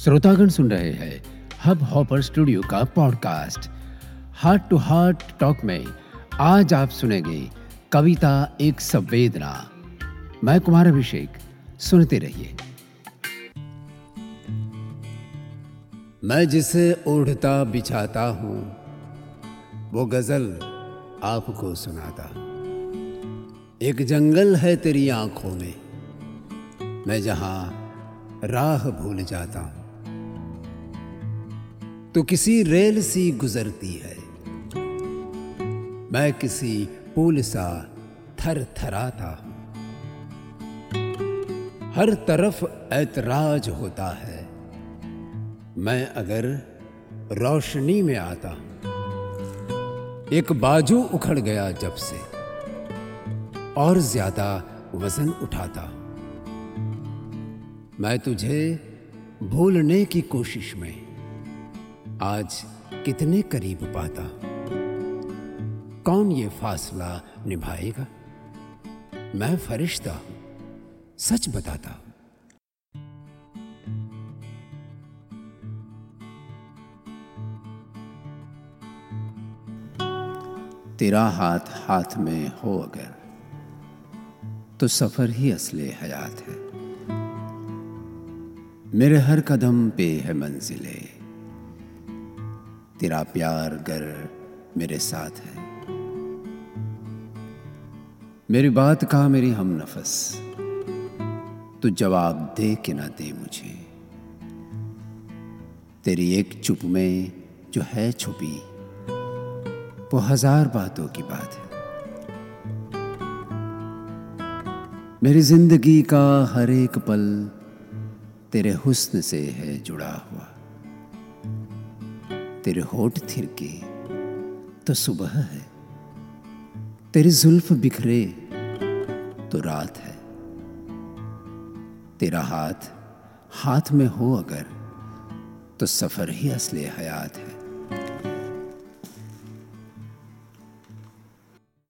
श्रोतागण सुन रहे हैं हब हॉपर स्टूडियो का podcast heart to heart talk में आज आप सुनेंगे कविता एक संवेदना। मैं कुमार अभिषेक, सुनते रहिए। मैं जिसे ओढ़ता बिछाता हूँ, वो गज़ल आपको सुनाता। एक जंगल है तेरी आँखों में, मैं जहाँ राह भूल जाता हूँ। तो किसी रेल सी गुजरती है। मैं किसी पुल सा थर थराता हूँ। हर तरफ़ ऐतराज होता है। मैं अगर रोशनी में आता हूँ। एक बाजू उखड़ गया जब से। और ज़्यादा वज़न उठाता मैं तुझे भूलने की कोशिश में आज कितने करीब पाता कौन ये फासला निभाएगा? मैं फरिश्ता, सच बताता। तेरा हाथ हाथ में हो अगर तो सफ़र ही असले हयात है। मेरे हर कदम पे है मंजिले। तेरा प्यार गर मेरे साथ है। मेरी बात कहा मेरी हम नफस, तू जवाब दे कि ना दे मुझे। तेरी एक चुप में जो है छुपी, वो हज़ार बातों की बात है। मेरी ज़िंदगी का हर एक पल तेरे हुस्न से है जुड़ा हुआ। तेरे होठ थिरके तो सुबह है। तेरी जुल्फ बिखरे तो रात है। तेरा हाथ हाथ में हो अगर तो सफ़र ही असले हयात है।